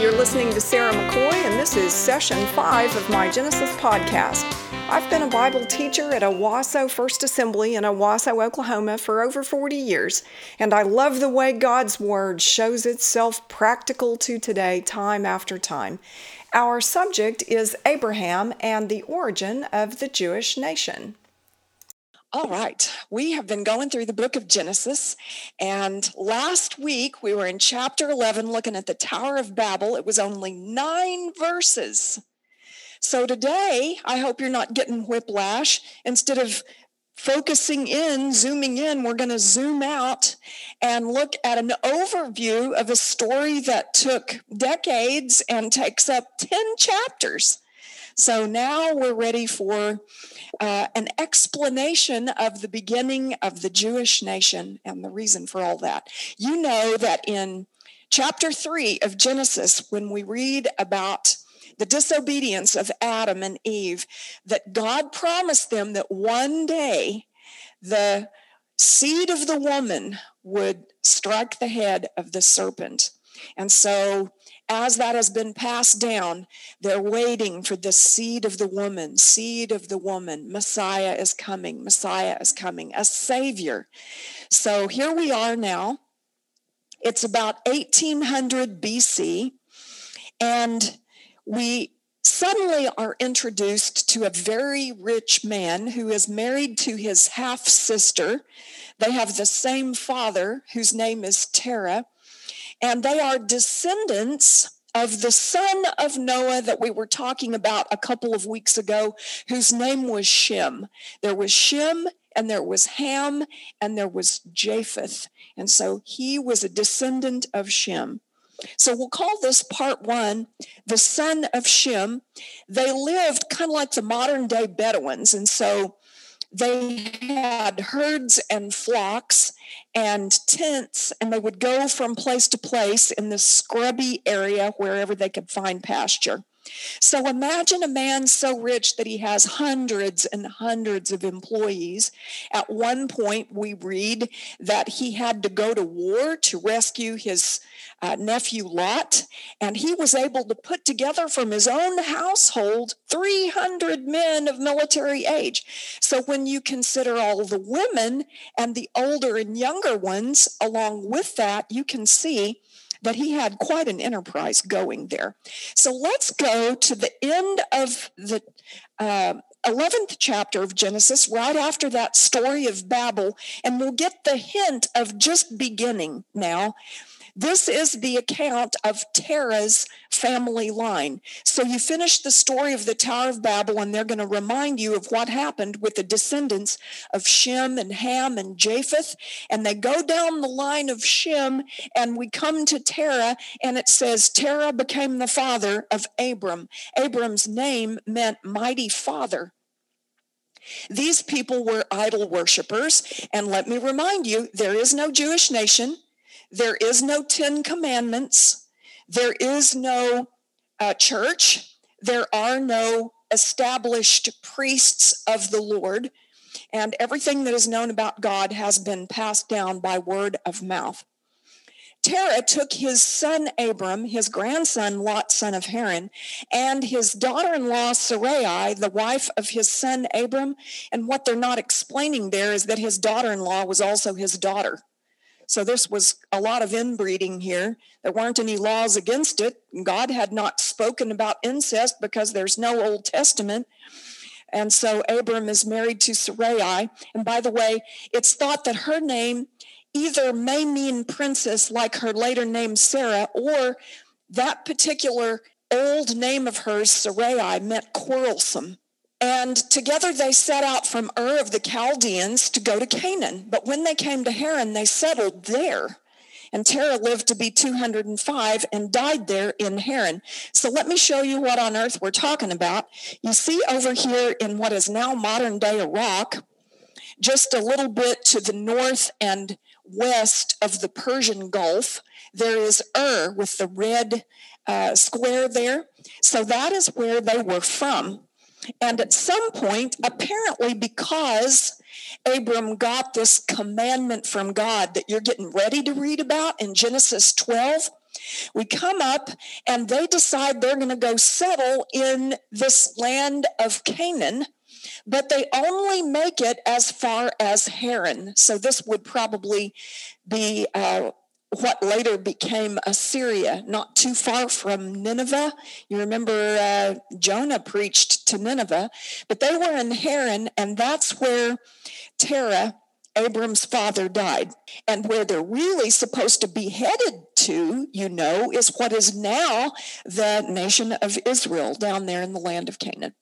you're listening to Sarah McCoy, and this is session five of my Genesis podcast. I've been a Bible teacher at Owasso First Assembly in Owasso, Oklahoma for over 40 years, and I love the way God's Word shows itself practical to today, time after time. Our subject is Abraham and the origin of the Jewish nation. All right, we have been going through the book of Genesis, and last week we were in chapter 11 looking at the Tower of Babel. It was only nine verses. So today, I hope you're not getting whiplash. Instead of focusing in, zooming in, we're going to zoom out and look at an overview of a story that took decades and takes up 10 chapters. So now we're ready for uh, an explanation of the beginning of the Jewish nation and the reason for all that. You know that in chapter 3 of Genesis, when we read about the disobedience of Adam and Eve, that God promised them that one day the seed of the woman would strike the head of the serpent. And so as that has been passed down, they're waiting for the seed of the woman, seed of the woman. Messiah is coming, Messiah is coming, a savior. So here we are now. It's about 1800 BC, and we suddenly are introduced to a very rich man who is married to his half sister. They have the same father, whose name is Terah and they are descendants of the son of Noah that we were talking about a couple of weeks ago, whose name was Shem. There was Shem, and there was Ham, and there was Japheth. And so he was a descendant of Shem. So we'll call this part one, the son of Shem. They lived kind of like the modern day Bedouins. And so they had herds and flocks and tents, and they would go from place to place in this scrubby area wherever they could find pasture. So imagine a man so rich that he has hundreds and hundreds of employees. At one point, we read that he had to go to war to rescue his uh, nephew Lot, and he was able to put together from his own household 300 men of military age. So when you consider all the women and the older and younger ones along with that, you can see that he had quite an enterprise going there. So let's go to the end of the uh, 11th chapter of Genesis, right after that story of Babel, and we'll get the hint of just beginning now. This is the account of Terah's family line. So you finish the story of the Tower of Babel, and they're going to remind you of what happened with the descendants of Shem and Ham and Japheth. And they go down the line of Shem, and we come to Terah, and it says, Terah became the father of Abram. Abram's name meant mighty father. These people were idol worshippers. And let me remind you, there is no Jewish nation. There is no Ten Commandments. There is no uh, church. There are no established priests of the Lord. And everything that is known about God has been passed down by word of mouth. Terah took his son Abram, his grandson Lot, son of Haran, and his daughter in law Sarai, the wife of his son Abram. And what they're not explaining there is that his daughter in law was also his daughter. So this was a lot of inbreeding here. There weren't any laws against it. God had not spoken about incest because there's no Old Testament. And so Abram is married to Sarai. And by the way, it's thought that her name either may mean princess, like her later name Sarah, or that particular old name of hers, Sarai, meant quarrelsome. And together they set out from Ur of the Chaldeans to go to Canaan. But when they came to Haran, they settled there. And Terah lived to be 205 and died there in Haran. So let me show you what on earth we're talking about. You see over here in what is now modern day Iraq, just a little bit to the north and west of the Persian Gulf, there is Ur with the red uh, square there. So that is where they were from. And at some point, apparently, because Abram got this commandment from God that you're getting ready to read about in Genesis 12, We come up and they decide they're going to go settle in this land of Canaan, but they only make it as far as Haran. So this would probably be uh, what later became Assyria, not too far from Nineveh. You remember uh, Jonah preached to Nineveh, but they were in Haran, and that's where Terah, Abram's father, died. And where they're really supposed to be headed to, you know, is what is now the nation of Israel down there in the land of Canaan.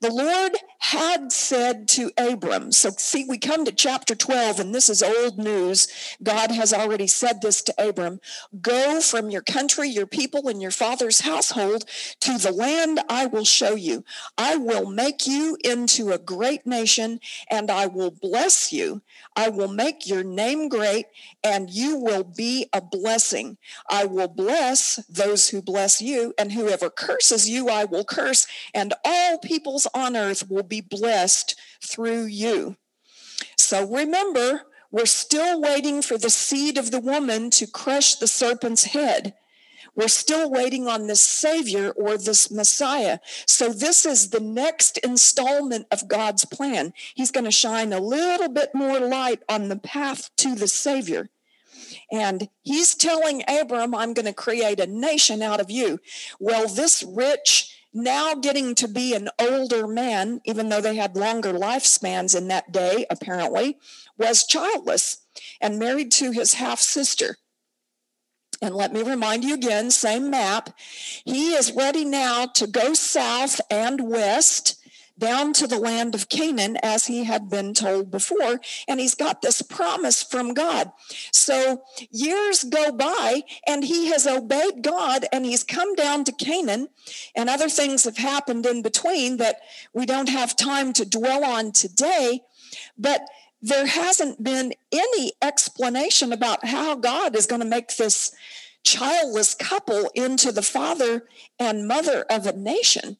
The Lord had said to Abram, so see, we come to chapter 12, and this is old news. God has already said this to Abram Go from your country, your people, and your father's household to the land I will show you. I will make you into a great nation, and I will bless you. I will make your name great, and you will be a blessing. I will bless those who bless you, and whoever curses you, I will curse, and all peoples on earth will be blessed through you. So remember, we're still waiting for the seed of the woman to crush the serpent's head. We're still waiting on this Savior or this Messiah. So, this is the next installment of God's plan. He's going to shine a little bit more light on the path to the Savior. And he's telling Abram, I'm going to create a nation out of you. Well, this rich, now getting to be an older man, even though they had longer lifespans in that day, apparently, was childless and married to his half sister. And let me remind you again, same map. He is ready now to go south and west down to the land of Canaan as he had been told before. And he's got this promise from God. So years go by and he has obeyed God and he's come down to Canaan. And other things have happened in between that we don't have time to dwell on today. But there hasn't been any explanation about how God is going to make this childless couple into the father and mother of a nation.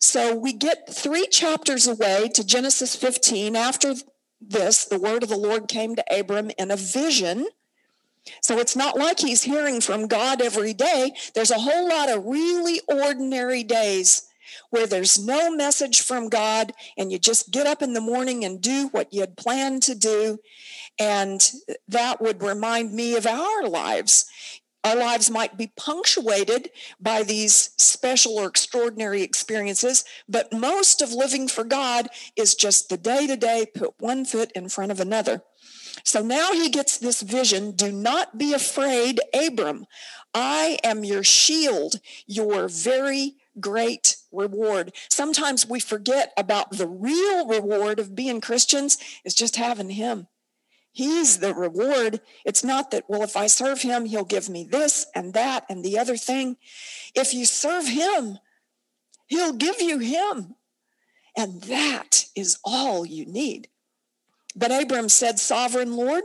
So we get three chapters away to Genesis 15. After this, the word of the Lord came to Abram in a vision. So it's not like he's hearing from God every day. There's a whole lot of really ordinary days where there's no message from God and you just get up in the morning and do what you had planned to do. And that would remind me of our lives. Our lives might be punctuated by these special or extraordinary experiences, but most of living for God is just the day to day, put one foot in front of another. So now he gets this vision do not be afraid, Abram. I am your shield, your very great reward. Sometimes we forget about the real reward of being Christians is just having him. He's the reward. It's not that, well, if I serve him, he'll give me this and that and the other thing. If you serve him, he'll give you him. And that is all you need. But Abram said, Sovereign Lord,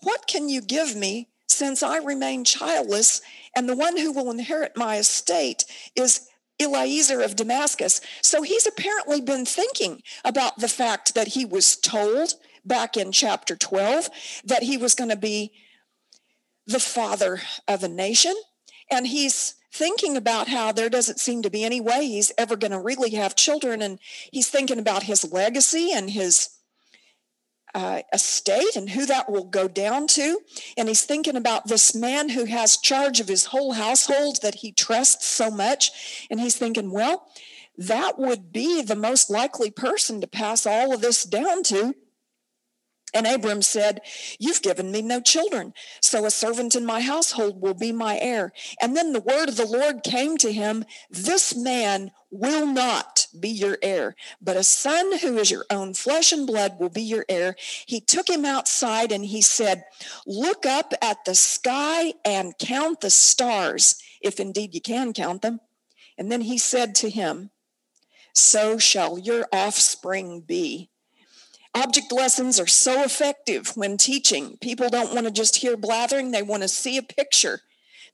what can you give me since I remain childless and the one who will inherit my estate is Eliezer of Damascus. So he's apparently been thinking about the fact that he was told back in chapter 12 that he was going to be the father of a nation. And he's thinking about how there doesn't seem to be any way he's ever going to really have children. And he's thinking about his legacy and his uh, estate and who that will go down to. And he's thinking about this man who has charge of his whole household that he trusts so much. And he's thinking, well, that would be the most likely person to pass all of this down to. And Abram said, You've given me no children, so a servant in my household will be my heir. And then the word of the Lord came to him This man will not be your heir, but a son who is your own flesh and blood will be your heir. He took him outside and he said, Look up at the sky and count the stars, if indeed you can count them. And then he said to him, So shall your offspring be. Object lessons are so effective when teaching. People don't want to just hear blathering, they want to see a picture.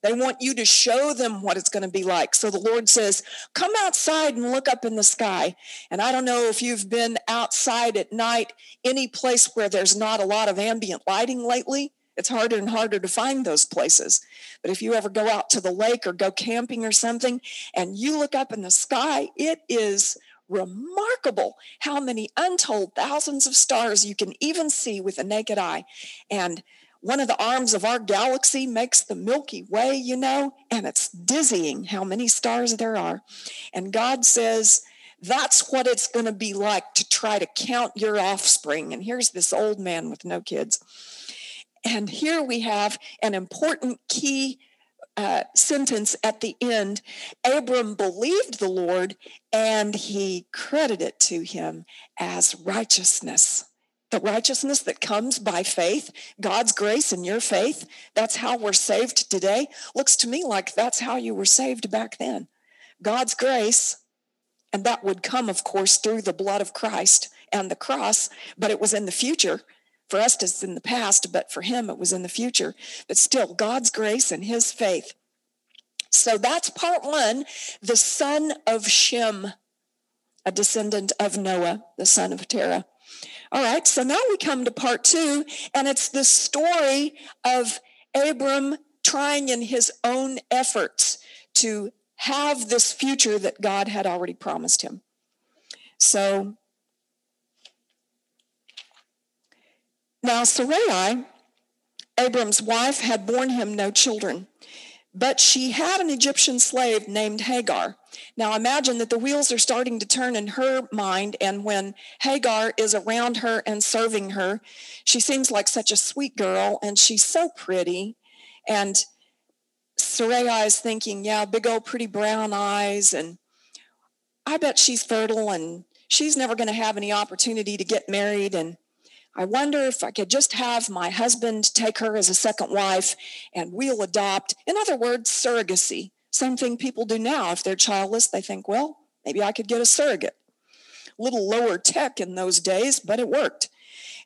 They want you to show them what it's going to be like. So the Lord says, Come outside and look up in the sky. And I don't know if you've been outside at night, any place where there's not a lot of ambient lighting lately, It's harder and harder to find those places. But if you ever go out to the lake or go camping or something and you look up in the sky, it is remarkable how many untold thousands of stars you can even see with a naked eye. And one of the arms of our galaxy makes the Milky Way, you know, and it's dizzying how many stars there are. And God says, that's what it's going to be like to try to count your offspring. And here's this old man with no kids. And here we have an important key uh, sentence at the end Abram believed the Lord and he credited it to him as righteousness. The righteousness that comes by faith, God's grace and your faith, that's how we're saved today. Looks to me like that's how you were saved back then. God's grace, and that would come, of course, through the blood of Christ and the cross, but it was in the future for us, it's in the past, but for him, it was in the future. But still, God's grace and his faith. So that's part one the son of Shem, a descendant of Noah, the son of Terah. All right, so now we come to part two, and it's the story of Abram trying in his own efforts to have this future that God had already promised him. So Now Sarai, Abram's wife, had borne him no children, but she had an Egyptian slave named Hagar. Now imagine that the wheels are starting to turn in her mind, and when Hagar is around her and serving her, she seems like such a sweet girl, and she's so pretty. And Sarai is thinking, yeah, big old pretty brown eyes, and I bet she's fertile, and she's never going to have any opportunity to get married. And I wonder if I could just have my husband take her as a second wife and we'll adopt. In other words, surrogacy. Same thing people do now. If they're childless, they think, well, maybe I could get a surrogate. Little lower tech in those days, but it worked.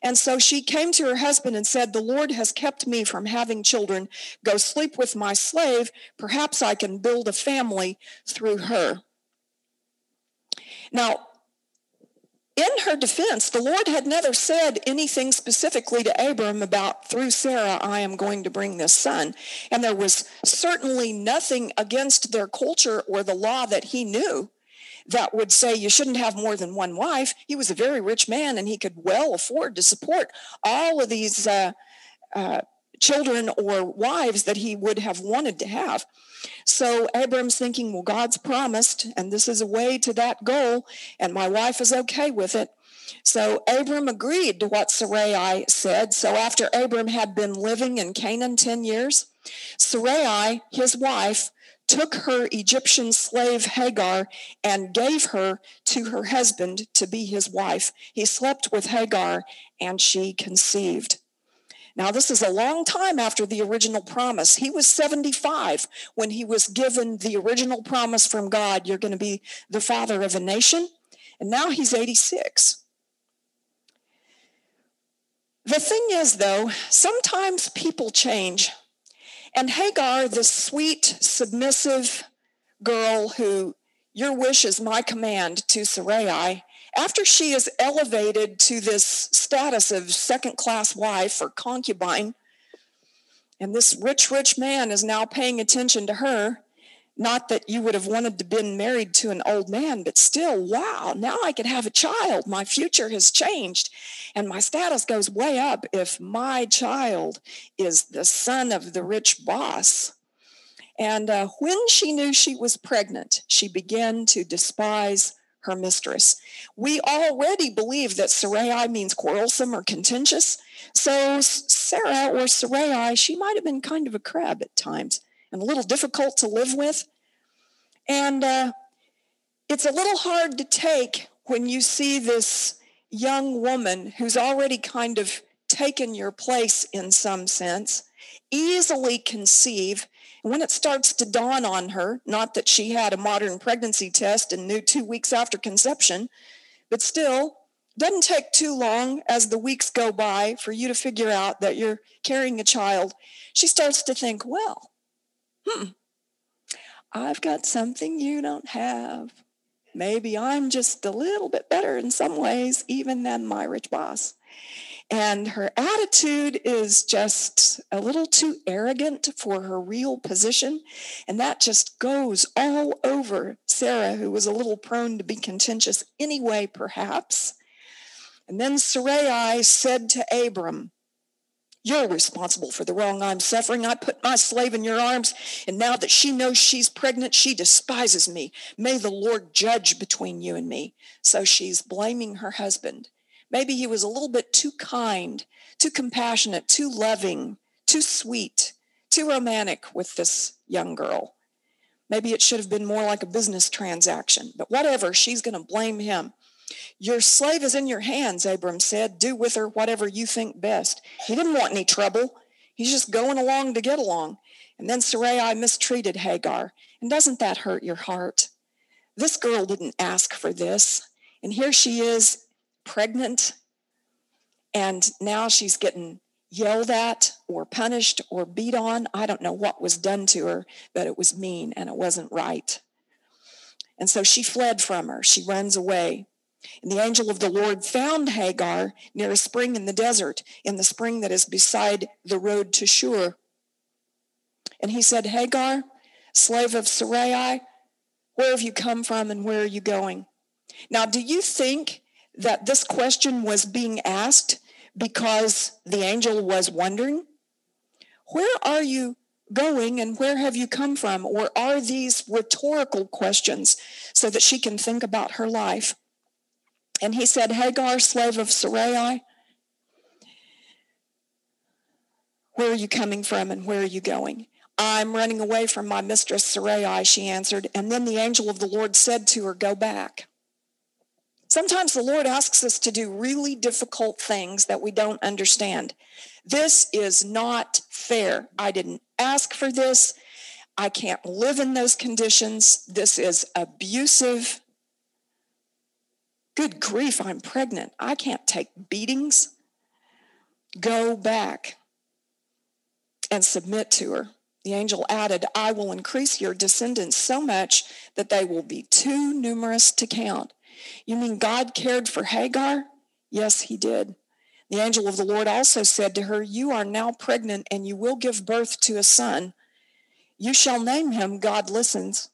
And so she came to her husband and said, The Lord has kept me from having children. Go sleep with my slave. Perhaps I can build a family through her. Now, in her defense, the Lord had never said anything specifically to Abram about, through Sarah, I am going to bring this son. And there was certainly nothing against their culture or the law that he knew that would say you shouldn't have more than one wife. He was a very rich man and he could well afford to support all of these uh, uh, children or wives that he would have wanted to have. So Abram's thinking, well, God's promised, and this is a way to that goal, and my wife is okay with it. So Abram agreed to what Sarai said. So after Abram had been living in Canaan 10 years, Sarai, his wife, took her Egyptian slave Hagar and gave her to her husband to be his wife. He slept with Hagar and she conceived. Now, this is a long time after the original promise. He was 75 when he was given the original promise from God you're going to be the father of a nation. And now he's 86. The thing is, though, sometimes people change. And Hagar, the sweet, submissive girl who, your wish is my command to Sarai, after she is elevated to this status of second class wife or concubine, and this rich, rich man is now paying attention to her, not that you would have wanted to been married to an old man, but still, wow, now I could have a child. My future has changed and my status goes way up if my child is the son of the rich boss. And uh, when she knew she was pregnant, she began to despise her mistress. We already believe that Sarai means quarrelsome or contentious. So Sarah or Sarai, she might have been kind of a crab at times and a little difficult to live with. And uh, it's a little hard to take when you see this young woman who's already kind of taken your place in some sense, easily conceive when it starts to dawn on her, not that she had a modern pregnancy test and knew two weeks after conception, but still, doesn't take too long as the weeks go by for you to figure out that you're carrying a child. She starts to think, well, hmm, I've got something you don't have. maybe I'm just a little bit better in some ways, even than my rich boss. And her attitude is just a little too arrogant for her real position. And that just goes all over Sarah, who was a little prone to be contentious anyway, perhaps. And then Sarai said to Abram, You're responsible for the wrong I'm suffering. I put my slave in your arms, and now that she knows she's pregnant, she despises me. May the Lord judge between you and me. So she's blaming her husband. Maybe he was a little bit too kind, too compassionate, too loving, too sweet, too romantic with this young girl. Maybe it should have been more like a business transaction, but whatever, she's going to blame him. Your slave is in your hands, Abram said. Do with her whatever you think best. He didn't want any trouble. He's just going along to get along. And then Sarai mistreated Hagar. And doesn't that hurt your heart? This girl didn't ask for this. And here she is pregnant and now she's getting yelled at or punished or beat on. I don't know what was done to her, but it was mean and it wasn't right. And so she fled from her. She runs away. And the angel of the Lord found Hagar near a spring in the desert, in the spring that is beside the road to Shur. And he said, Hagar, slave of Sarai, where have you come from and where are you going? Now, do you think that this question was being asked because the angel was wondering, Where are you going and where have you come from? Or are these rhetorical questions so that she can think about her life? And he said, Hagar, slave of Sarai, where are you coming from and where are you going? I'm running away from my mistress Sarai, she answered. And then the angel of the Lord said to her, Go back. Sometimes the Lord asks us to do really difficult things that we don't understand. This is not fair. I didn't ask for this. I can't live in those conditions. This is abusive. Good grief, I'm pregnant. I can't take beatings. Go back and submit to her. The angel added, I will increase your descendants so much that they will be too numerous to count. You mean God cared for Hagar? Yes, he did. The angel of the Lord also said to her, You are now pregnant and you will give birth to a son. You shall name him God Listens.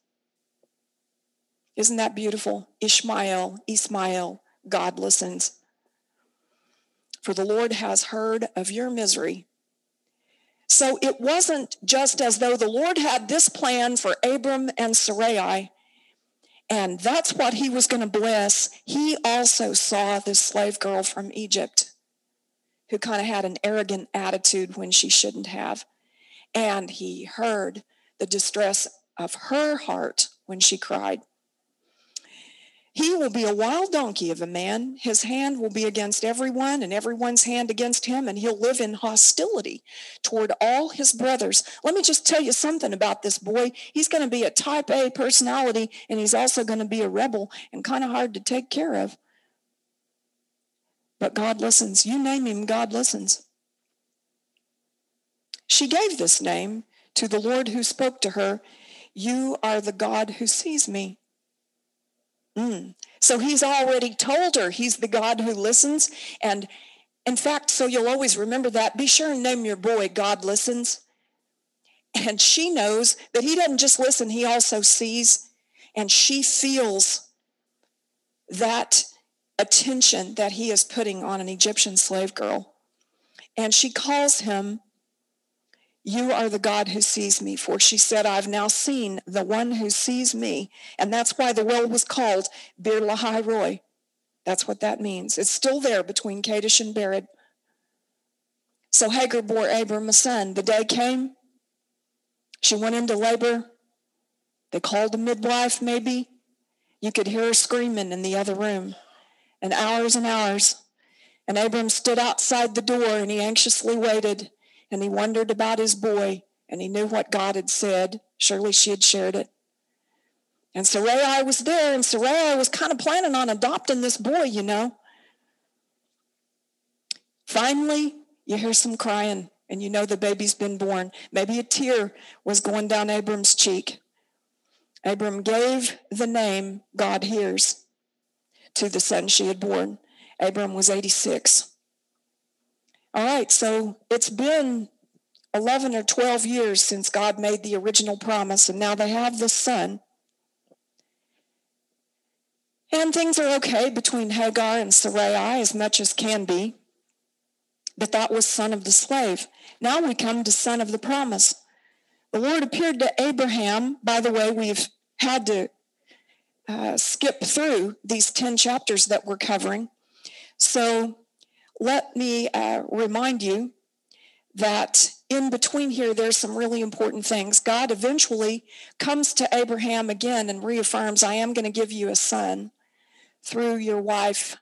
Isn't that beautiful? Ishmael, Ismael, God listens. For the Lord has heard of your misery. So it wasn't just as though the Lord had this plan for Abram and Sarai and that's what he was going to bless. He also saw this slave girl from Egypt who kind of had an arrogant attitude when she shouldn't have. And he heard the distress of her heart when she cried. He will be a wild donkey of a man. His hand will be against everyone, and everyone's hand against him, and he'll live in hostility toward all his brothers. Let me just tell you something about this boy. He's going to be a type A personality, and he's also going to be a rebel and kind of hard to take care of. But God listens. You name him, God listens. She gave this name to the Lord who spoke to her You are the God who sees me. Mm. So he's already told her he's the God who listens. And in fact, so you'll always remember that. Be sure and name your boy God listens. And she knows that he doesn't just listen, he also sees. And she feels that attention that he is putting on an Egyptian slave girl. And she calls him you are the God who sees me. For she said, I've now seen the one who sees me. And that's why the well was called Bir Lahai Roi. That's what that means. It's still there between Kadesh and Bered. So Hagar bore Abram a son. The day came. She went into labor. They called a midwife, maybe. You could hear her screaming in the other room. And hours and hours. And Abram stood outside the door and he anxiously waited and he wondered about his boy and he knew what God had said. Surely she had shared it. And Sarai was there, and Sarai was kind of planning on adopting this boy, you know. Finally, you hear some crying, and you know the baby's been born. Maybe a tear was going down Abram's cheek. Abram gave the name God hears to the son she had born. Abram was 86. All right, so it's been 11 or 12 years since God made the original promise, and now they have this son. And things are okay between Hagar and Sarai as much as can be. But that was son of the slave. Now we come to son of the promise. The Lord appeared to Abraham. By the way, we've had to uh, skip through these 10 chapters that we're covering. So let me uh, remind you that in between here, there's some really important things. God eventually comes to Abraham again and reaffirms, I am going to give you a son through your wife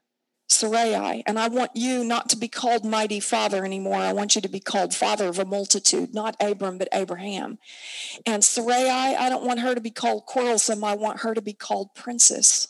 Sarai. And I want you not to be called mighty father anymore. I want you to be called father of a multitude, not Abram, but Abraham. And Sarai, I don't want her to be called quarrelsome. I want her to be called princess.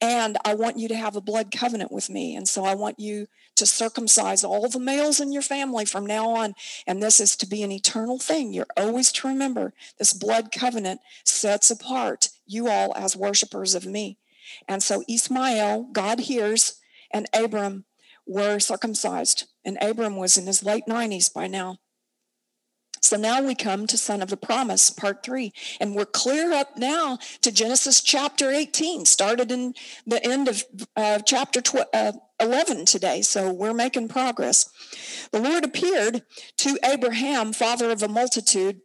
And I want you to have a blood covenant with me. And so I want you to circumcise all the males in your family from now on. And this is to be an eternal thing. You're always to remember this blood covenant sets apart you all as worshipers of me. And so Ismael, God hears, and Abram were circumcised. And Abram was in his late 90s by now. So now we come to Son of the Promise, part three. And we're clear up now to Genesis chapter 18, started in the end of uh, chapter uh, 11 today. So we're making progress. The Lord appeared to Abraham, father of a multitude.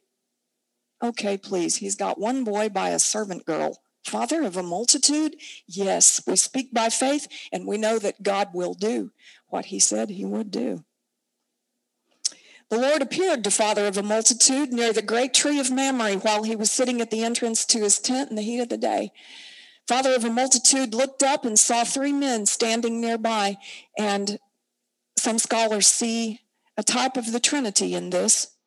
Okay, please. He's got one boy by a servant girl. Father of a multitude? Yes, we speak by faith and we know that God will do what he said he would do. The Lord appeared to father of a multitude near the great tree of Mamre while he was sitting at the entrance to his tent in the heat of the day. Father of a multitude looked up and saw three men standing nearby, and some scholars see a type of the Trinity in this.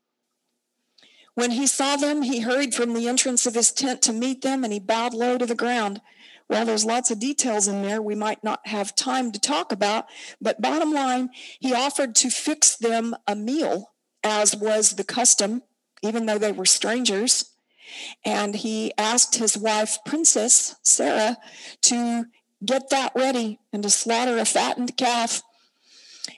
When he saw them, he hurried from the entrance of his tent to meet them and he bowed low to the ground. Well, there's lots of details in there we might not have time to talk about, but bottom line, he offered to fix them a meal, as was the custom, even though they were strangers. And he asked his wife, Princess Sarah, to get that ready and to slaughter a fattened calf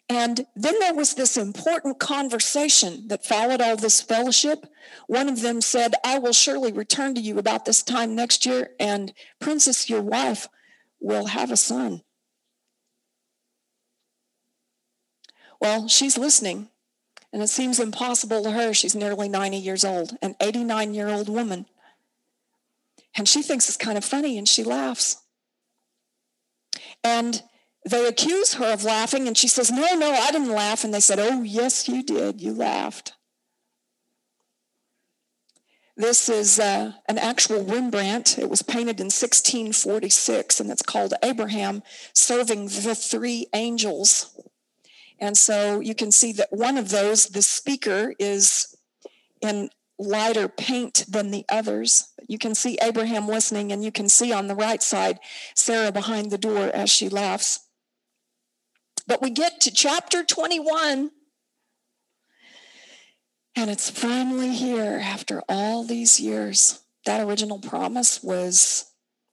and then there was this important conversation that followed all this fellowship. One of them said, I will surely return to you about this time next year, and Princess, your wife, will have a son. Well, she's listening, and it seems impossible to her. She's nearly 90 years old, an 89 year old woman. And she thinks it's kind of funny, and she laughs. And they accuse her of laughing, and she says, No, no, I didn't laugh. And they said, Oh, yes, you did. You laughed. This is uh, an actual Rembrandt. It was painted in 1646, and it's called Abraham Serving the Three Angels. And so you can see that one of those, the speaker, is in lighter paint than the others. You can see Abraham listening, and you can see on the right side Sarah behind the door as she laughs. But we get to chapter 21, and it's finally here after all these years. That original promise was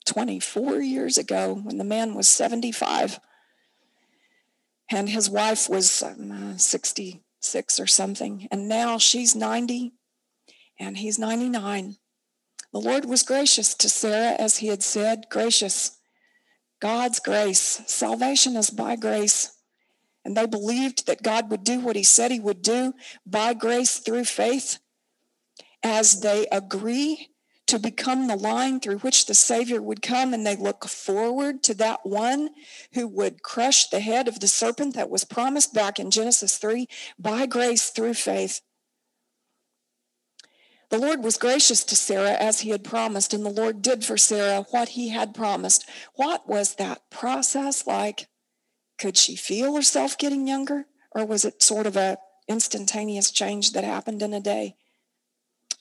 24 years ago when the man was 75 and his wife was um, 66 or something. And now she's 90 and he's 99. The Lord was gracious to Sarah, as he had said, gracious. God's grace. Salvation is by grace and they believed that God would do what he said he would do by grace through faith as they agree to become the line through which the Savior would come, and they look forward to that one who would crush the head of the serpent that was promised back in Genesis 3 by grace through faith. The Lord was gracious to Sarah as he had promised, and the Lord did for Sarah what he had promised. What was that process like? Could she feel herself getting younger? Or was it sort of a instantaneous change that happened in a day?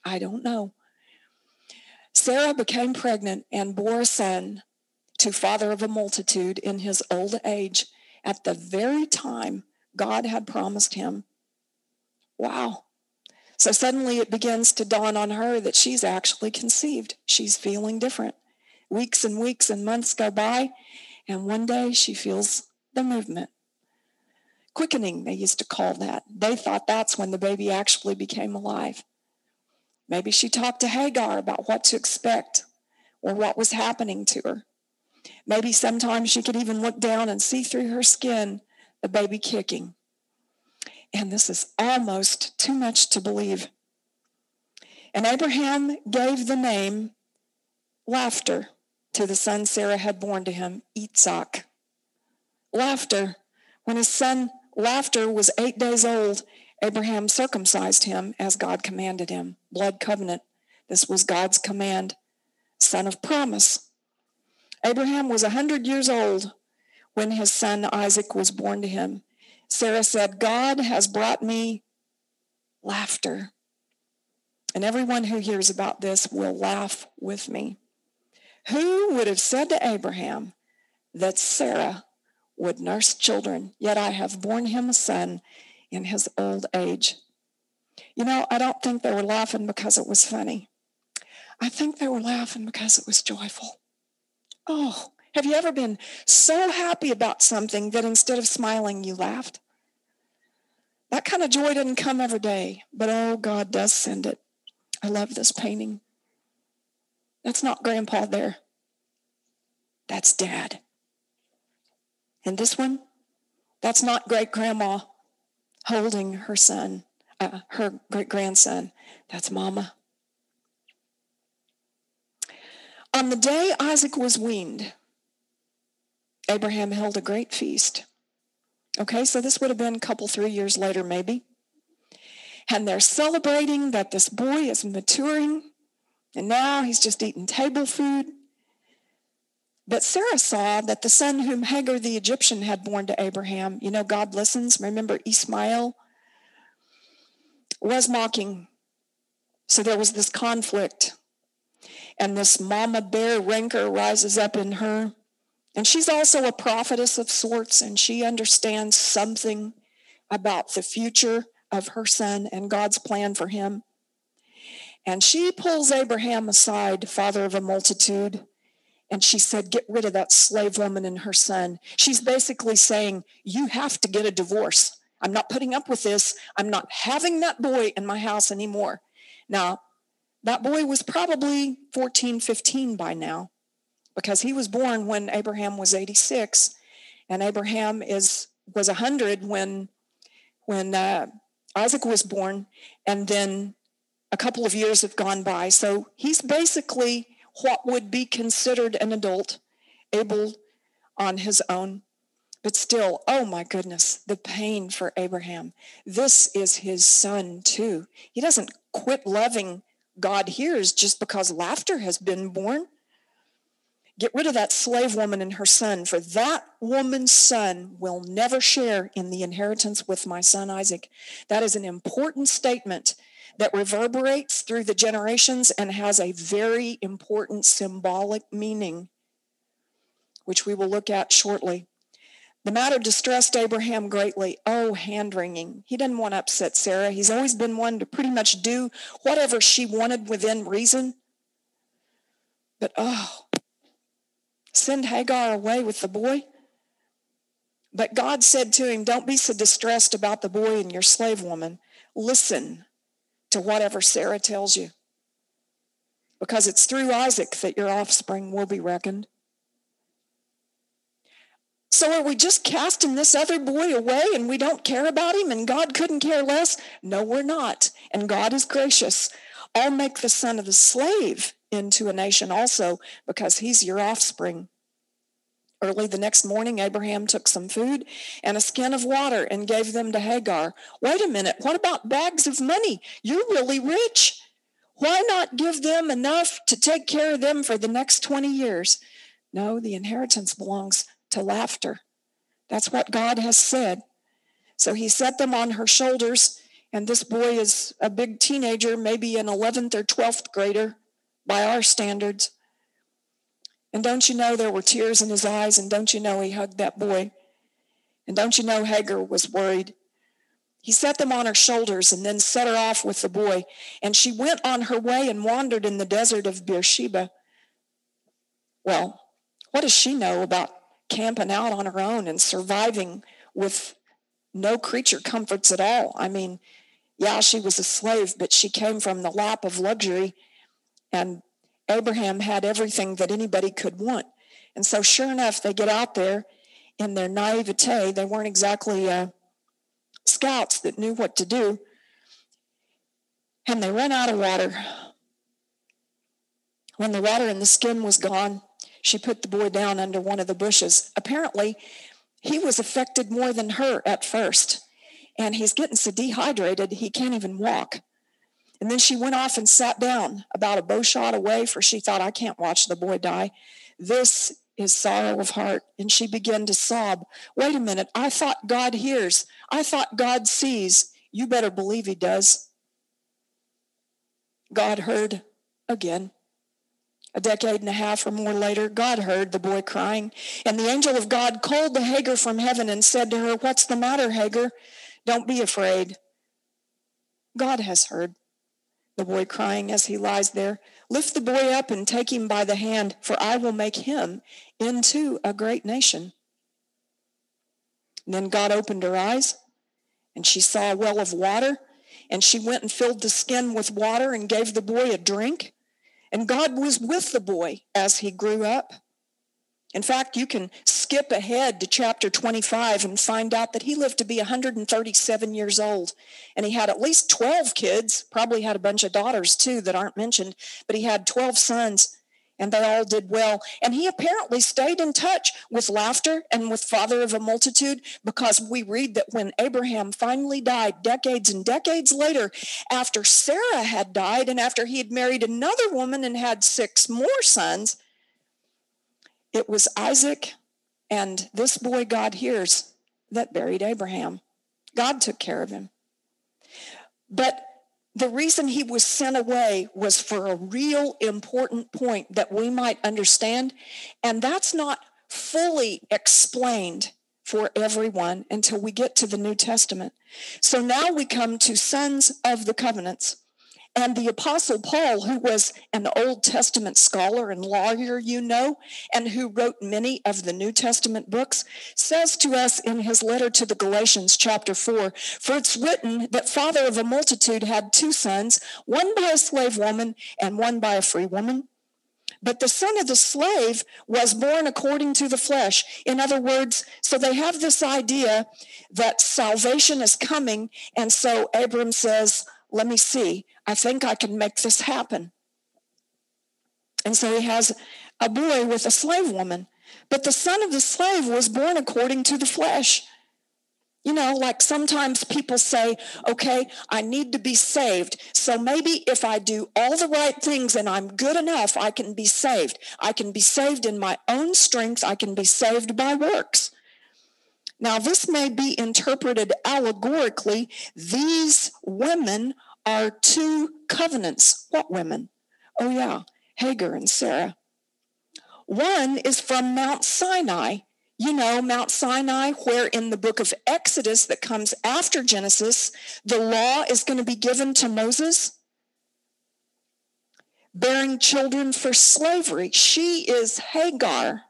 I don't know. Sarah became pregnant and bore a son to father of a multitude in his old age at the very time God had promised him. Wow. So suddenly it begins to dawn on her that she's actually conceived. She's feeling different. Weeks and weeks and months go by, and one day she feels the movement. Quickening, they used to call that. They thought that's when the baby actually became alive. Maybe she talked to Hagar about what to expect or what was happening to her. Maybe sometimes she could even look down and see through her skin the baby kicking. And this is almost too much to believe. And Abraham gave the name laughter to the son Sarah had born to him, Isaac. Laughter. When his son laughter was eight days old, Abraham circumcised him as God commanded him. Blood covenant. This was God's command. Son of promise. Abraham was a hundred years old when his son Isaac was born to him. Sarah said, God has brought me laughter. And everyone who hears about this will laugh with me. Who would have said to Abraham that Sarah would nurse children, yet I have borne him a son in his old age? You know, I don't think they were laughing because it was funny. I think they were laughing because it was joyful. Oh, have you ever been so happy about something that instead of smiling, you laughed? That kind of joy doesn't come every day, but oh, God does send it. I love this painting. That's not grandpa there. That's dad. And this one, that's not great grandma holding her son, uh, her great grandson. That's mama. On the day Isaac was weaned, Abraham held a great feast. Okay, so this would have been a couple, three years later, maybe. And they're celebrating that this boy is maturing, and now he's just eating table food. But Sarah saw that the son whom Hagar the Egyptian had born to Abraham, you know, God listens, remember Ishmael, was mocking. So there was this conflict. And this mama bear rancor rises up in her. And she's also a prophetess of sorts, and she understands something about the future of her son and God's plan for him. And she pulls Abraham aside, father of a multitude, and she said, Get rid of that slave woman and her son. She's basically saying, You have to get a divorce. I'm not putting up with this. I'm not having that boy in my house anymore. Now, that boy was probably 14, 15 by now because he was born when Abraham was 86, and Abraham is was 100 when when uh, Isaac was born, and then a couple of years have gone by. So he's basically what would be considered an adult, able on his own. But still, oh my goodness, the pain for Abraham. This is his son too. He doesn't quit loving God hears just because laughter has been born. Get rid of that slave woman and her son, for that woman's son will never share in the inheritance with my son Isaac. That is an important statement that reverberates through the generations and has a very important symbolic meaning, which we will look at shortly. The matter distressed Abraham greatly. Oh, hand wringing. He didn't want to upset Sarah. He's always been one to pretty much do whatever she wanted within reason. But oh, send Hagar away with the boy? But God said to him, Don't be so distressed about the boy and your slave woman. Listen to whatever Sarah tells you, because it's through Isaac that your offspring will be reckoned. So are we just casting this other boy away and we don't care about him and God couldn't care less? No, we're not. And God is gracious. I'll make the son of the slave into a nation also because he's your offspring. Early the next morning, Abraham took some food and a skin of water and gave them to Hagar. Wait a minute, what about bags of money? You're really rich. Why not give them enough to take care of them for the next 20 years? No, the inheritance belongs to laughter. That's what God has said. So he set them on her shoulders, and this boy is a big teenager, maybe an 11th or 12th grader by our standards. And don't you know there were tears in his eyes? And don't you know he hugged that boy? And don't you know Hagar was worried? He set them on her shoulders and then set her off with the boy. And she went on her way and wandered in the desert of Beersheba. Well, what does she know about camping out on her own and surviving with no creature comforts at all? I mean, yeah, she was a slave, but she came from the lap of luxury, and Abraham had everything that anybody could want. And so, sure enough, they get out there in their naivete. They weren't exactly uh, scouts that knew what to do. And they ran out of water. When the water in the skin was gone, she put the boy down under one of the bushes. Apparently, he was affected more than her at first. And he's getting so dehydrated, he can't even walk. And then she went off and sat down about a bow shot away, for she thought, I can't watch the boy die. This is sorrow of heart. And she began to sob. Wait a minute. I thought God hears. I thought God sees. You better believe he does. God heard again. A decade and a half or more later, God heard the boy crying, and the angel of God called the Hagar from heaven and said to her, What's the matter, Hagar? Don't be afraid. God has heard the boy crying as he lies there. Lift the boy up and take him by the hand, for I will make him into a great nation. Then God opened her eyes, and she saw a well of water, and she went and filled the skin with water and gave the boy a drink. And God was with the boy as he grew up. In fact, you can skip ahead to chapter 25 and find out that he lived to be 137 years old. And he had at least 12 kids, probably had a bunch of daughters too that aren't mentioned, but he had 12 sons and they all did well. And he apparently stayed in touch with laughter and with father of a multitude because we read that when Abraham finally died, decades and decades later, after Sarah had died and after he had married another woman and had six more sons, it was Isaac and this boy God hears that buried Abraham. God took care of him. But the reason he was sent away was for a real important point that we might understand. And that's not fully explained for everyone until we get to the New Testament. So now we come to sons of the covenants. And the Apostle Paul, who was an Old Testament scholar and lawyer, you know, and who wrote many of the New Testament books, says to us in his letter to the Galatians, chapter 4 For it's written that father of a multitude had two sons, one by a slave woman and one by a free woman. But the son of the slave was born according to the flesh. In other words, so they have this idea that salvation is coming. And so Abram says, Let me see I think I can make this happen. And so he has a boy with a slave woman. But the son of the slave was born according to the flesh. You know, like sometimes people say, okay, I need to be saved. So maybe if I do all the right things and I'm good enough, I can be saved. I can be saved in my own strength. I can be saved by works. Now, this may be interpreted allegorically. These women are two covenants. What women? Oh, yeah, Hagar and Sarah. One is from Mount Sinai. You know, Mount Sinai, where in the book of Exodus that comes after Genesis, the law is going to be given to Moses. Bearing children for slavery. She is Hagar.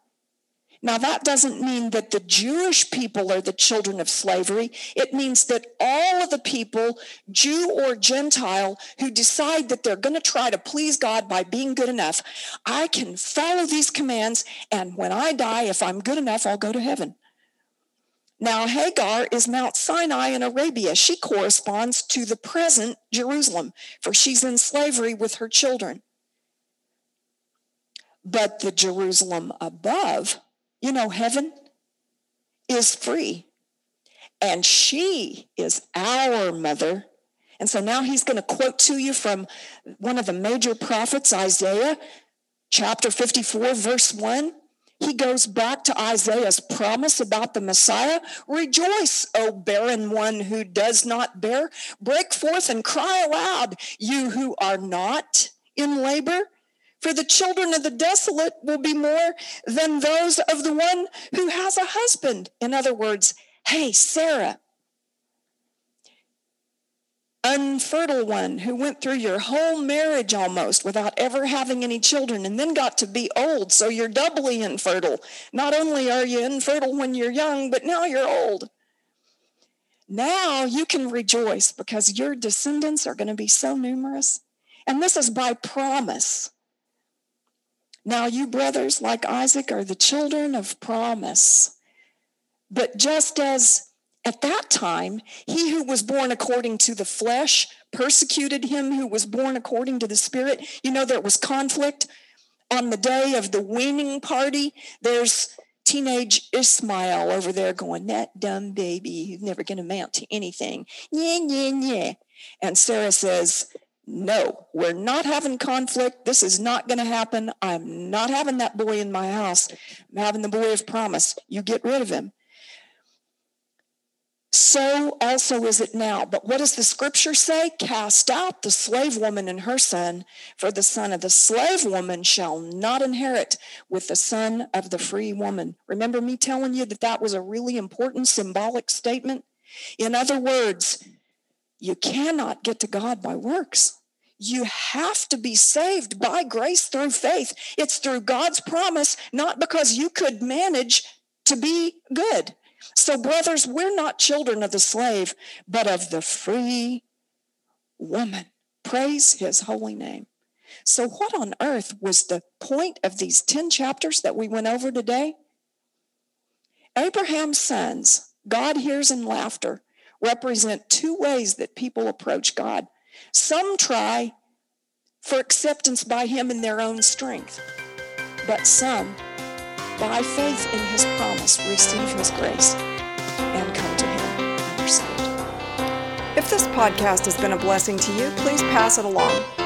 Now, that doesn't mean that the Jewish people are the children of slavery. It means that all of the people, Jew or Gentile, who decide that they're going to try to please God by being good enough, I can follow these commands, and when I die, if I'm good enough, I'll go to heaven. Now, Hagar is Mount Sinai in Arabia. She corresponds to the present Jerusalem, for she's in slavery with her children. But the Jerusalem above, you know, heaven is free. And she is our mother. And so now he's going to quote to you from one of the major prophets, Isaiah, chapter 54, verse 1. He goes back to Isaiah's promise about the Messiah. Rejoice, O barren one who does not bear. Break forth and cry aloud, you who are not in labor. For the children of the desolate will be more than those of the one who has a husband. In other words, hey, Sarah, unfertile one who went through your whole marriage almost without ever having any children and then got to be old, so you're doubly infertile. Not only are you infertile when you're young, but now you're old. Now you can rejoice because your descendants are going to be so numerous. And this is by promise. Now, you brothers, like Isaac, are the children of promise. But just as at that time, he who was born according to the flesh persecuted him who was born according to the spirit. You know, there was conflict on the day of the weaning party. There's teenage Ishmael over there going, that dumb baby who's never going to amount to anything. Yeah, yeah, yeah. And Sarah says, no, we're not having conflict. This is not going to happen. I'm not having that boy in my house. I'm having the boy of promise. You get rid of him. So also is it now. But what does the scripture say? Cast out the slave woman and her son, for the son of the slave woman shall not inherit with the son of the free woman. Remember me telling you that that was a really important symbolic statement? In other words, you cannot get to God by works. You have to be saved by grace through faith. It's through God's promise, not because you could manage to be good. So, brothers, we're not children of the slave, but of the free woman. Praise his holy name. So, what on earth was the point of these 10 chapters that we went over today? Abraham's sons, God hears in laughter, represent two ways that people approach God. Some try for acceptance by Him in their own strength, but some, by faith in His promise, receive His grace and come to Him and are saved. If this podcast has been a blessing to you, please pass it along.